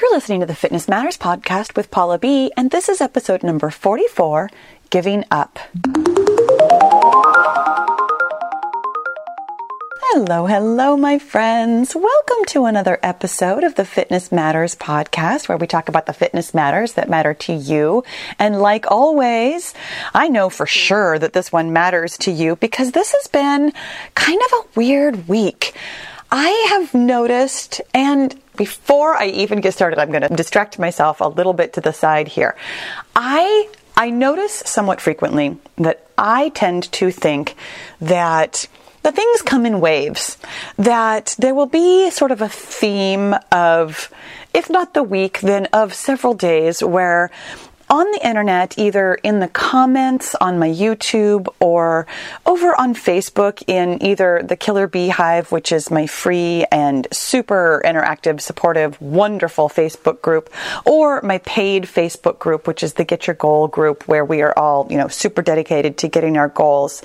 You're listening to the Fitness Matters podcast with Paula B, and this is episode number 44 Giving Up. Hello, hello, my friends. Welcome to another episode of the Fitness Matters podcast, where we talk about the fitness matters that matter to you. And like always, I know for sure that this one matters to you because this has been kind of a weird week. I have noticed, and before I even get started, I'm going to distract myself a little bit to the side here. I I notice somewhat frequently that I tend to think that the things come in waves, that there will be sort of a theme of, if not the week, then of several days where on the internet, either in the comments on my YouTube or over on Facebook in either the Killer Beehive, which is my free and super interactive, supportive, wonderful Facebook group, or my paid Facebook group, which is the Get Your Goal group, where we are all, you know, super dedicated to getting our goals.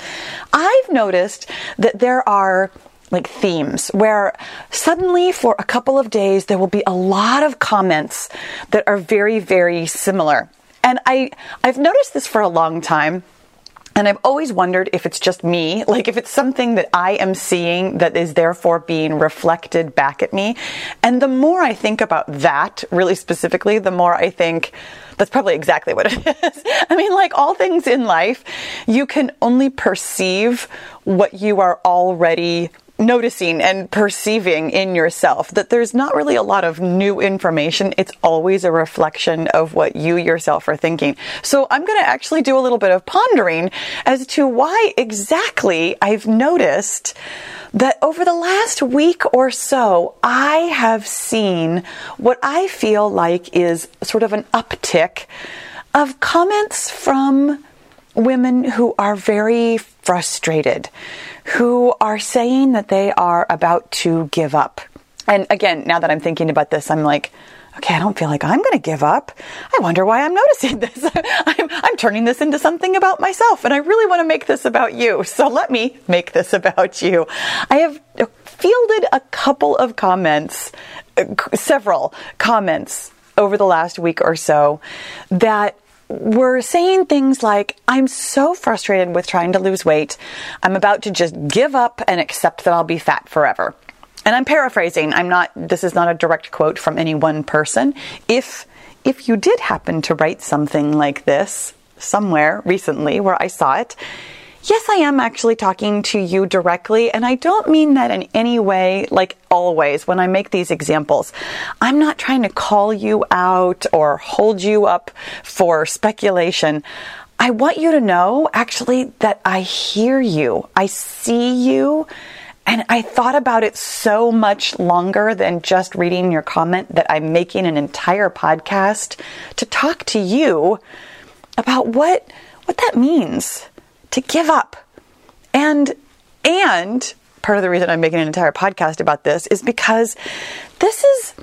I've noticed that there are like themes where suddenly for a couple of days there will be a lot of comments that are very, very similar. And I, I've noticed this for a long time. And I've always wondered if it's just me, like if it's something that I am seeing that is therefore being reflected back at me. And the more I think about that really specifically, the more I think that's probably exactly what it is. I mean, like all things in life, you can only perceive what you are already noticing and perceiving in yourself that there's not really a lot of new information. It's always a reflection of what you yourself are thinking. So I'm going to actually do a little bit of pondering as to why exactly I've noticed that over the last week or so, I have seen what I feel like is sort of an uptick of comments from women who are very frustrated, who are saying that they are about to give up. And again, now that I'm thinking about this, I'm like, okay, I don't feel like I'm going to give up. I wonder why I'm noticing this. I'm, I'm, turning this into something about myself, and I really want to make this about you. So let me make this about you. I have fielded a couple of comments, uh, several comments over the last week or so that were saying things like, I'm so frustrated with trying to lose weight. I'm about to just give up and accept that I'll be fat forever. And I'm paraphrasing. I'm not, this is not a direct quote from any one person. If, if you did happen to write something like this somewhere recently where I saw it, yes, I am actually talking to you directly. And I don't mean that in any way, like always, when I make these examples. I'm not trying to call you out or hold you up for speculation. I want you to know actually that I hear you, I see you. And I thought about it so much longer than just reading your comment that I'm making an entire podcast to talk to you about what what that means to give up. And and part of the reason I'm making an entire podcast about this is because this is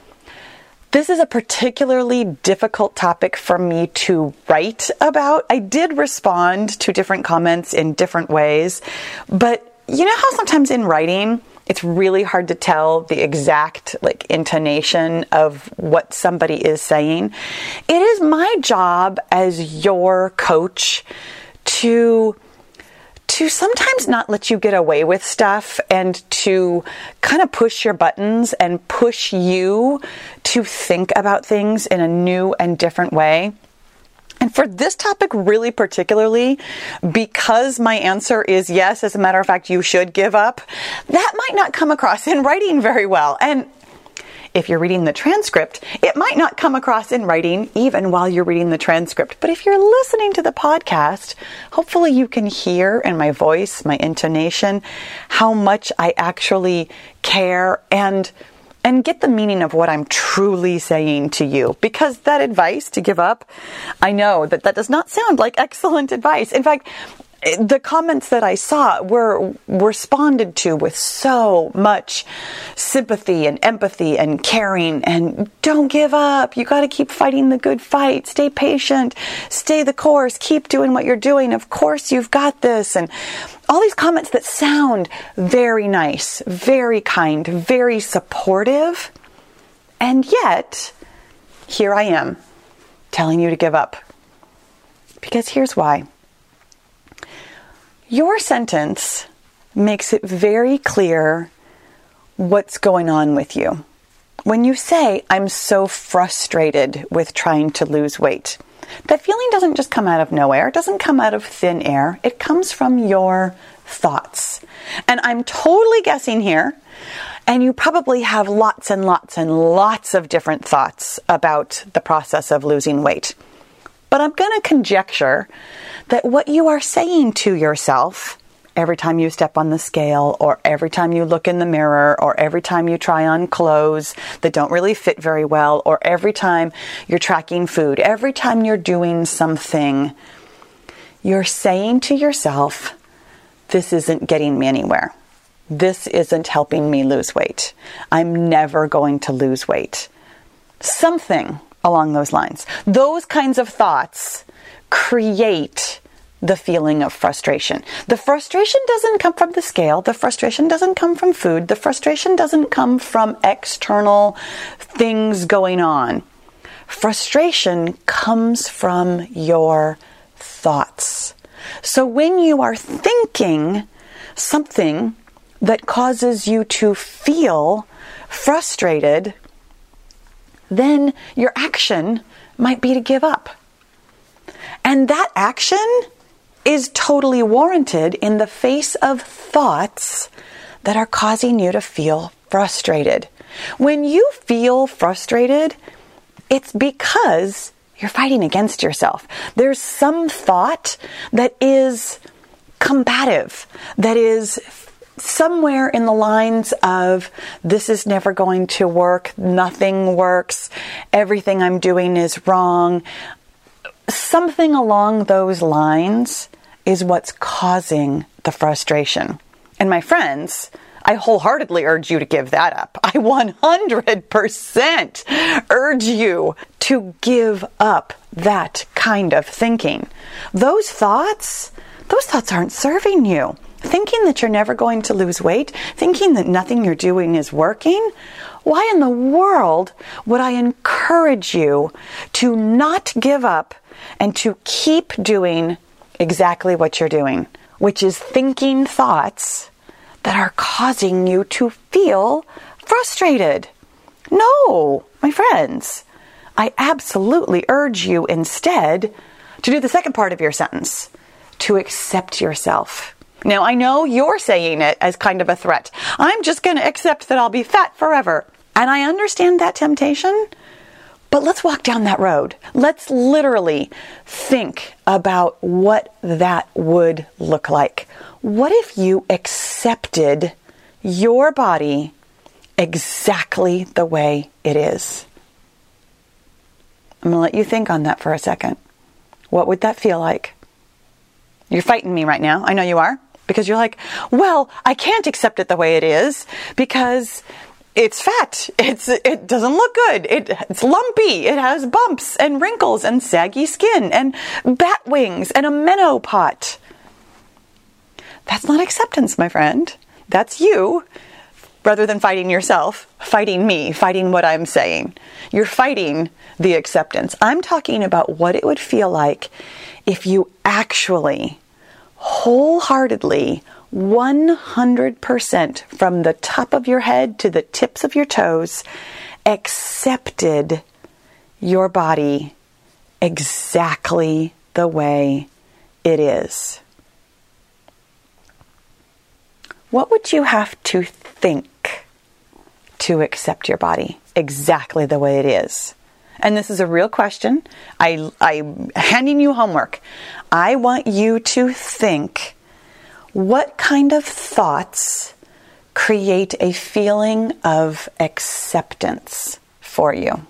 this is a particularly difficult topic for me to write about. I did respond to different comments in different ways, but you know how sometimes in writing it's really hard to tell the exact like intonation of what somebody is saying. It is my job as your coach to to sometimes not let you get away with stuff and to kind of push your buttons and push you to think about things in a new and different way. And for this topic, really particularly, because my answer is yes, as a matter of fact, you should give up, that might not come across in writing very well. And if you're reading the transcript, it might not come across in writing even while you're reading the transcript. But if you're listening to the podcast, hopefully you can hear in my voice, my intonation, how much I actually care and and get the meaning of what I'm truly saying to you. Because that advice to give up, I know that that does not sound like excellent advice. In fact, the comments that I saw were responded to with so much sympathy and empathy and caring and don't give up. You got to keep fighting the good fight. Stay patient. Stay the course. Keep doing what you're doing. Of course you've got this. And all these comments that sound very nice, very kind, very supportive. And yet, here I am telling you to give up. Because here's why. Your sentence makes it very clear what's going on with you. When you say, I'm so frustrated with trying to lose weight, that feeling doesn't just come out of nowhere, it doesn't come out of thin air, it comes from your thoughts. And I'm totally guessing here, and you probably have lots and lots and lots of different thoughts about the process of losing weight. But I'm going to conjecture that what you are saying to yourself every time you step on the scale, or every time you look in the mirror, or every time you try on clothes that don't really fit very well, or every time you're tracking food, every time you're doing something, you're saying to yourself, This isn't getting me anywhere. This isn't helping me lose weight. I'm never going to lose weight. Something along those lines. Those kinds of thoughts create the feeling of frustration. The frustration doesn't come from the scale. The frustration doesn't come from food. The frustration doesn't come from external things going on. Frustration comes from your thoughts. So when you are thinking something that causes you to feel frustrated, then your action might be to give up. And that action is totally warranted in the face of thoughts that are causing you to feel frustrated. When you feel frustrated, it's because you're fighting against yourself. There's some thought that is combative, that is somewhere in the lines of this is never going to work, nothing works, everything I'm doing is wrong. Something along those lines is what's causing the frustration. And my friends, I wholeheartedly urge you to give that up. I 100% urge you to give up that kind of thinking. Those thoughts, those thoughts aren't serving you. Thinking that you're never going to lose weight, thinking that nothing you're doing is working, why in the world would I encourage you to not give up and to keep doing exactly what you're doing, which is thinking thoughts that are causing you to feel frustrated. No, my friends, I absolutely urge you instead to do the second part of your sentence to accept yourself. Now, I know you're saying it as kind of a threat. I'm just going to accept that I'll be fat forever. And I understand that temptation. But let's walk down that road. Let's literally think about what that would look like. What if you accepted your body exactly the way it is? I'm going to let you think on that for a second. What would that feel like? You're fighting me right now. I know you are. Because you're like, well, I can't accept it the way it is because it's fat. It's it doesn't look good. It, it's lumpy. It has bumps and wrinkles and saggy skin and bat wings and a menopot. That's not acceptance, my friend. That's you, rather than fighting yourself, fighting me, fighting what I'm saying. You're fighting the acceptance. I'm talking about what it would feel like if you actually wholeheartedly 100% from the top of your head to the tips of your toes accepted your body exactly the way it is. What would you have to think to accept your body exactly the way it is? And this is a real question. I, I'm handing you homework. I want you to think what kind of thoughts create a feeling of acceptance for you?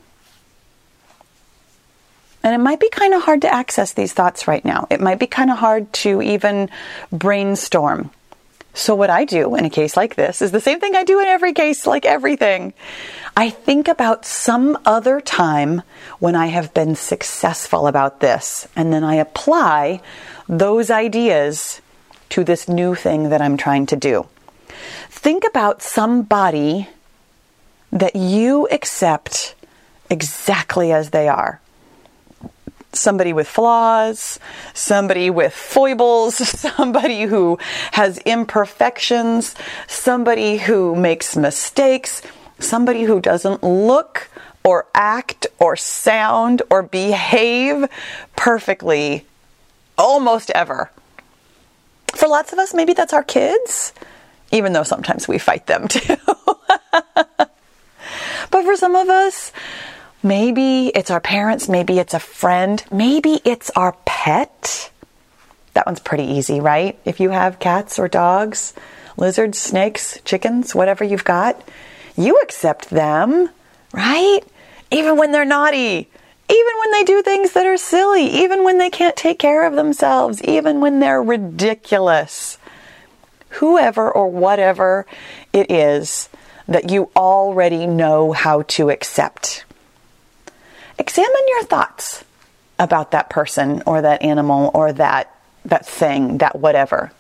And it might be kind of hard to access these thoughts right now. It might be kind of hard to even brainstorm. So, what I do in a case like this is the same thing I do in every case, like everything. I think about some other time when I have been successful about this, and then I apply those ideas to this new thing that I'm trying to do. Think about somebody that you accept exactly as they are. Somebody with flaws, somebody with foibles, somebody who has imperfections, somebody who makes mistakes, somebody who doesn't look or act or sound or behave perfectly almost ever. For lots of us, maybe that's our kids, even though sometimes we fight them too. but for some of us, maybe it's our parents, maybe it's a friend, maybe it's our pet. That one's pretty easy, right? If you have cats or dogs, lizards, snakes, chickens, whatever you've got, you accept them, right? Even when they're naughty, even when they do things that are silly, even when they can't take care of themselves, even when they're ridiculous. Whoever or whatever it is that you already know how to accept. Examine your thoughts about that person or that animal or that that thing, that whatever.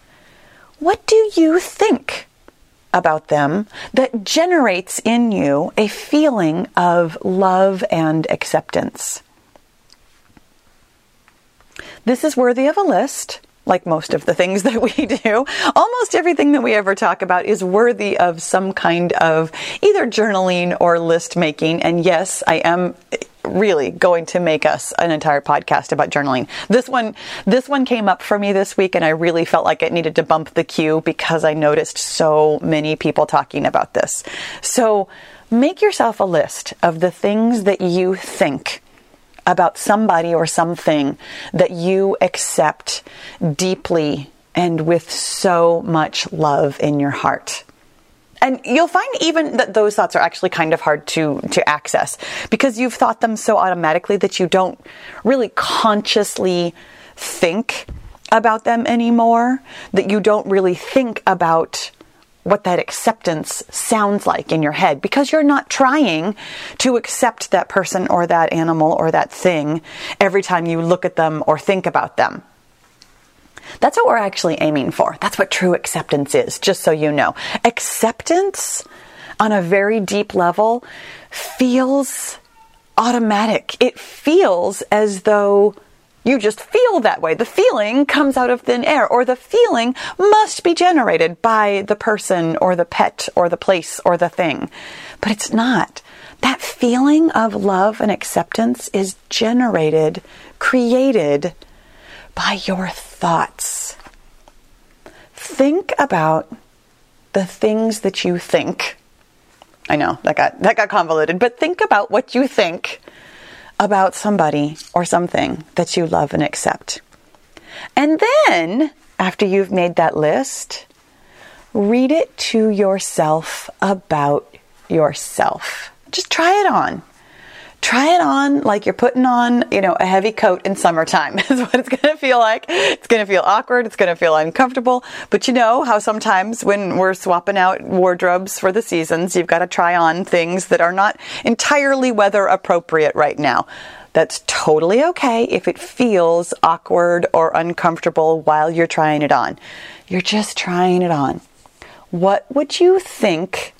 What do you think about them that generates in you a feeling of love and acceptance. This is worthy of a list, like most of the things that we do. Almost everything that we ever talk about is worthy of some kind of either journaling or list making. And yes, I am really going to make us an entire podcast about journaling. This one, this one came up for me this week and I really felt like it needed to bump the queue because I noticed so many people talking about this. So make yourself a list of the things that you think about somebody or something that you accept deeply and with so much love in your heart. And you'll find even that those thoughts are actually kind of hard to, to access because you've thought them so automatically that you don't really consciously think about them anymore, that you don't really think about what that acceptance sounds like in your head because you're not trying to accept that person or that animal or that thing every time you look at them or think about them. That's what we're actually aiming for. That's what true acceptance is, just so you know. Acceptance on a very deep level feels automatic. It feels as though you just feel that way. The feeling comes out of thin air, or the feeling must be generated by the person, or the pet, or the place, or the thing. But it's not. That feeling of love and acceptance is generated, created by your thoughts. Think about the things that you think. I know that got that got convoluted, but think about what you think about somebody or something that you love and accept. And then, after you've made that list, read it to yourself about yourself. Just try it on try it on like you're putting on, you know, a heavy coat in summertime is what it's going to feel like. It's going to feel awkward. It's going to feel uncomfortable. But you know how sometimes when we're swapping out wardrobes for the seasons, you've got to try on things that are not entirely weather appropriate right now. That's totally okay if it feels awkward or uncomfortable while you're trying it on. You're just trying it on. What would you think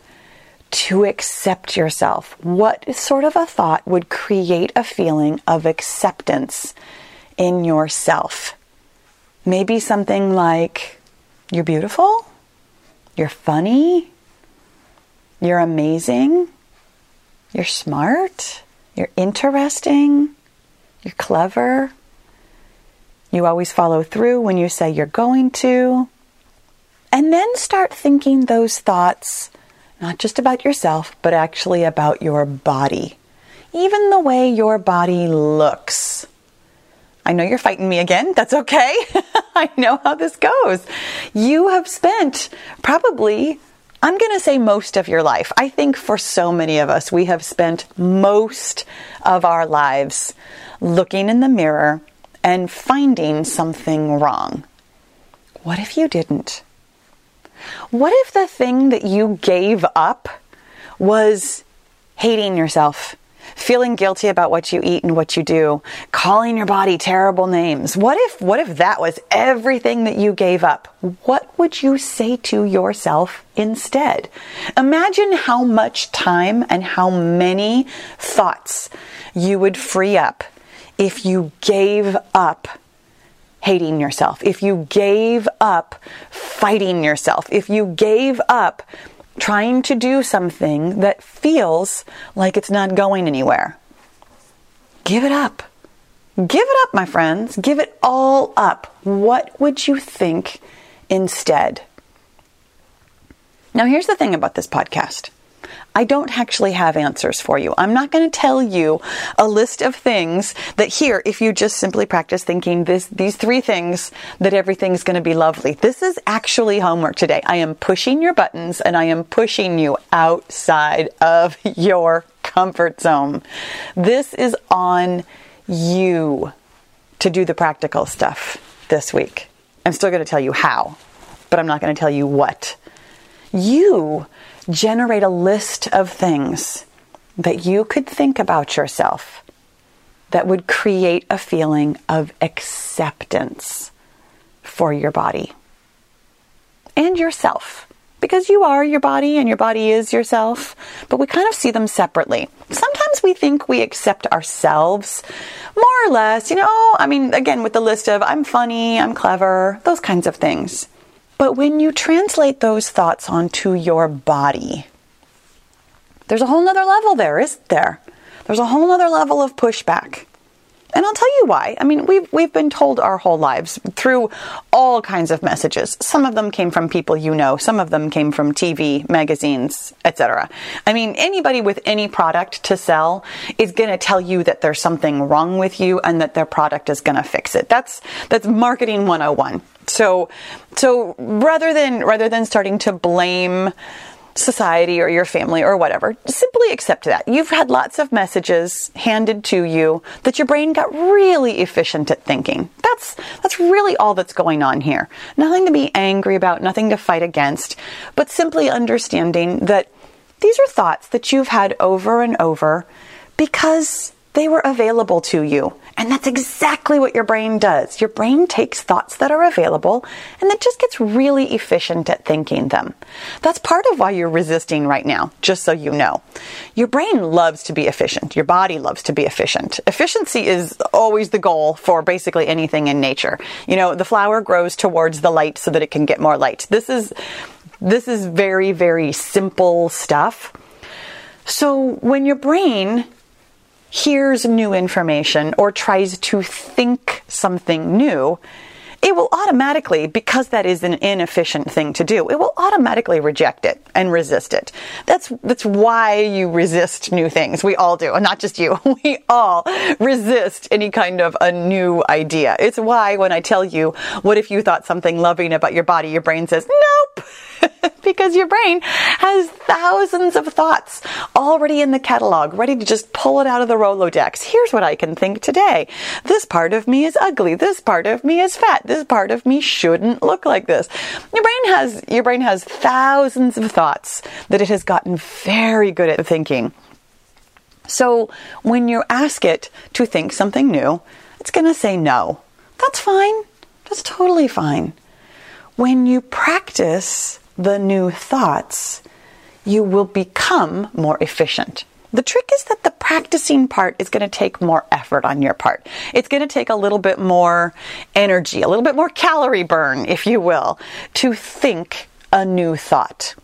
to accept yourself. What sort of a thought would create a feeling of acceptance in yourself? Maybe something like, you're beautiful, you're funny, you're amazing, you're smart, you're interesting, you're clever, you always follow through when you say you're going to. And then start thinking those thoughts not just about yourself, but actually about your body. Even the way your body looks. I know you're fighting me again. That's okay. I know how this goes. You have spent probably, I'm going to say most of your life. I think for so many of us, we have spent most of our lives looking in the mirror and finding something wrong. What if you didn't? What if the thing that you gave up was hating yourself, feeling guilty about what you eat and what you do, calling your body terrible names. What if, what if that was everything that you gave up? What would you say to yourself instead? Imagine how much time and how many thoughts you would free up if you gave up hating yourself, if you gave up fighting yourself, if you gave up trying to do something that feels like it's not going anywhere. Give it up. Give it up, my friends. Give it all up. What would you think instead? Now, here's the thing about this podcast I don't actually have answers for you. I'm not going to tell you a list of things that here, if you just simply practice thinking this, these three things, that everything's going to be lovely. This is actually homework today. I am pushing your buttons and I am pushing you outside of your comfort zone. This is on you to do the practical stuff this week. I'm still going to tell you how, but I'm not going to tell you what. You generate a list of things that you could think about yourself that would create a feeling of acceptance for your body and yourself. Because you are your body and your body is yourself, but we kind of see them separately. Sometimes we think we accept ourselves more or less, you know, I mean, again, with the list of I'm funny, I'm clever, those kinds of things. But when you translate those thoughts onto your body, there's a whole nother level there, isn't there? There's a whole nother level of pushback. And I'll tell you why. I mean, we've, we've been told our whole lives through all kinds of messages. Some of them came from people you know, some of them came from TV, magazines, etc. I mean, anybody with any product to sell is going to tell you that there's something wrong with you and that their product is going to fix it. That's, that's marketing 101. So, so rather than, rather than starting to blame society or your family or whatever, simply accept that. You've had lots of messages handed to you that your brain got really efficient at thinking. That's, that's really all that's going on here. Nothing to be angry about, nothing to fight against, but simply understanding that these are thoughts that you've had over and over because they were available to you. And that's exactly what your brain does. Your brain takes thoughts that are available and it just gets really efficient at thinking them. That's part of why you're resisting right now, just so you know. Your brain loves to be efficient. Your body loves to be efficient. Efficiency is always the goal for basically anything in nature. You know, the flower grows towards the light so that it can get more light. This is, this is very, very simple stuff. So when your brain hears new information or tries to think something new, it will automatically, because that is an inefficient thing to do, it will automatically reject it and resist it. That's, that's why you resist new things. We all do, and not just you. We all resist any kind of a new idea. It's why when I tell you, what if you thought something loving about your body, your brain says, nope. because your brain has thousands of thoughts already in the catalog, ready to just pull it out of the Rolodex. Here's what I can think today. This part of me is ugly. This part of me is fat. This part of me shouldn't look like this. Your brain has, your brain has thousands of thoughts that it has gotten very good at thinking. So when you ask it to think something new, it's going to say no. That's fine. That's totally fine. When you practice the new thoughts, you will become more efficient. The trick is that the practicing part is going to take more effort on your part. It's going to take a little bit more energy, a little bit more calorie burn, if you will, to think a new thought.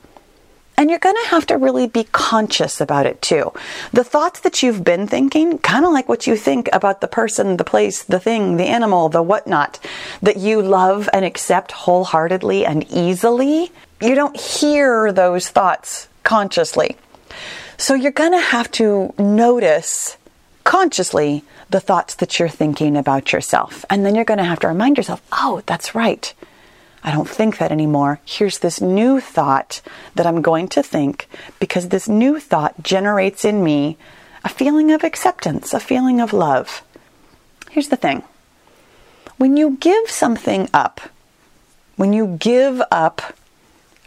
And you're going to have to really be conscious about it too. The thoughts that you've been thinking, kind of like what you think about the person, the place, the thing, the animal, the whatnot, that you love and accept wholeheartedly and easily, you don't hear those thoughts consciously. So you're going to have to notice consciously the thoughts that you're thinking about yourself. And then you're going to have to remind yourself, oh, that's right. I don't think that anymore. Here's this new thought that I'm going to think because this new thought generates in me a feeling of acceptance, a feeling of love. Here's the thing when you give something up, when you give up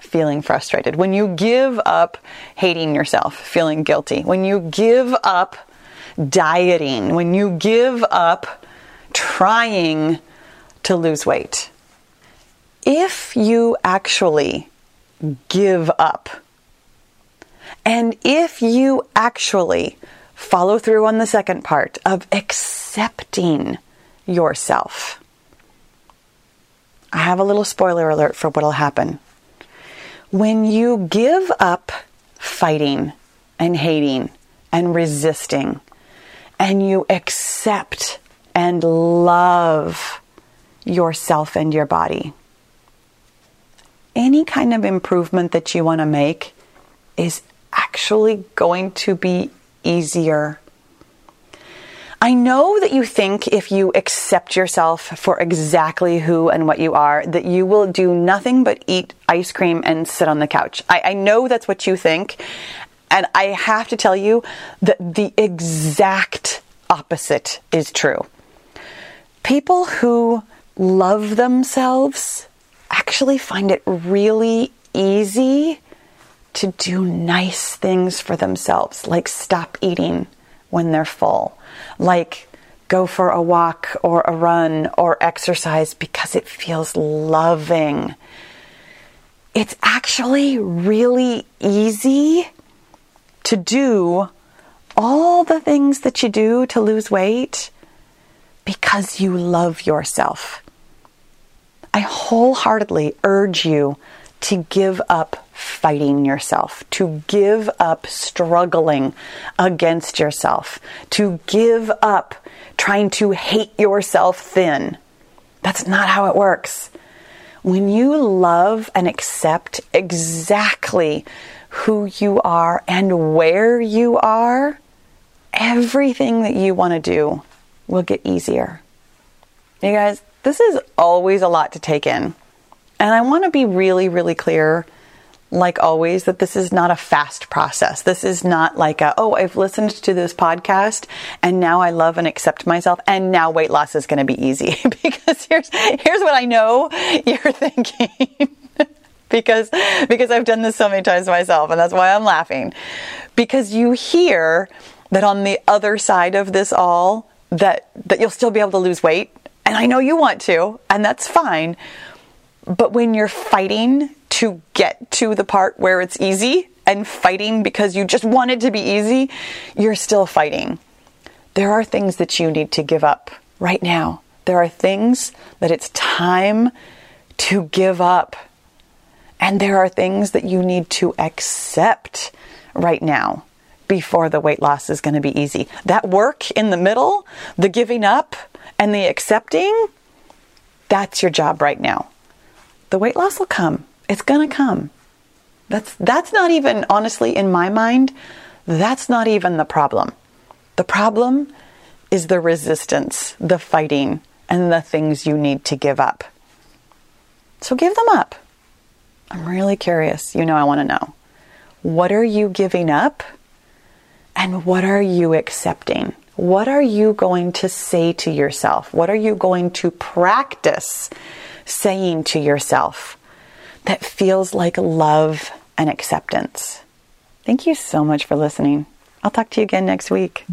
feeling frustrated, when you give up hating yourself, feeling guilty, when you give up dieting, when you give up trying to lose weight. If you actually give up, and if you actually follow through on the second part of accepting yourself, I have a little spoiler alert for what'll happen. When you give up fighting and hating and resisting, and you accept and love yourself and your body, any kind of improvement that you want to make is actually going to be easier I know that you think if you accept yourself for exactly who and what you are, that you will do nothing but eat ice cream and sit on the couch. I, I know that's what you think. And I have to tell you that the exact opposite is true. People who love themselves actually find it really easy to do nice things for themselves, like stop eating when they're full like go for a walk or a run or exercise because it feels loving. It's actually really easy to do all the things that you do to lose weight because you love yourself. I wholeheartedly urge you to give up fighting yourself, to give up struggling against yourself, to give up trying to hate yourself thin. That's not how it works. When you love and accept exactly who you are and where you are, everything that you want to do will get easier. You guys, this is always a lot to take in. And I want to be really, really clear, like always, that this is not a fast process. This is not like a, oh, I've listened to this podcast and now I love and accept myself and now weight loss is going to be easy. because here's, here's what I know you're thinking. because, because I've done this so many times myself and that's why I'm laughing. Because you hear that on the other side of this all, that, that you'll still be able to lose weight. And I know you want to, and that's fine. But when you're fighting to get to the part where it's easy and fighting because you just want it to be easy, you're still fighting. There are things that you need to give up right now. There are things that it's time to give up. And there are things that you need to accept right now before the weight loss is going to be easy. That work in the middle, the giving up and the accepting, that's your job right now the weight loss will come. It's going to come. That's that's not even honestly in my mind, that's not even the problem. The problem is the resistance, the fighting, and the things you need to give up. So give them up. I'm really curious. You know, I want to know. What are you giving up? And what are you accepting? What are you going to say to yourself? What are you going to practice saying to yourself that feels like love and acceptance. Thank you so much for listening. I'll talk to you again next week.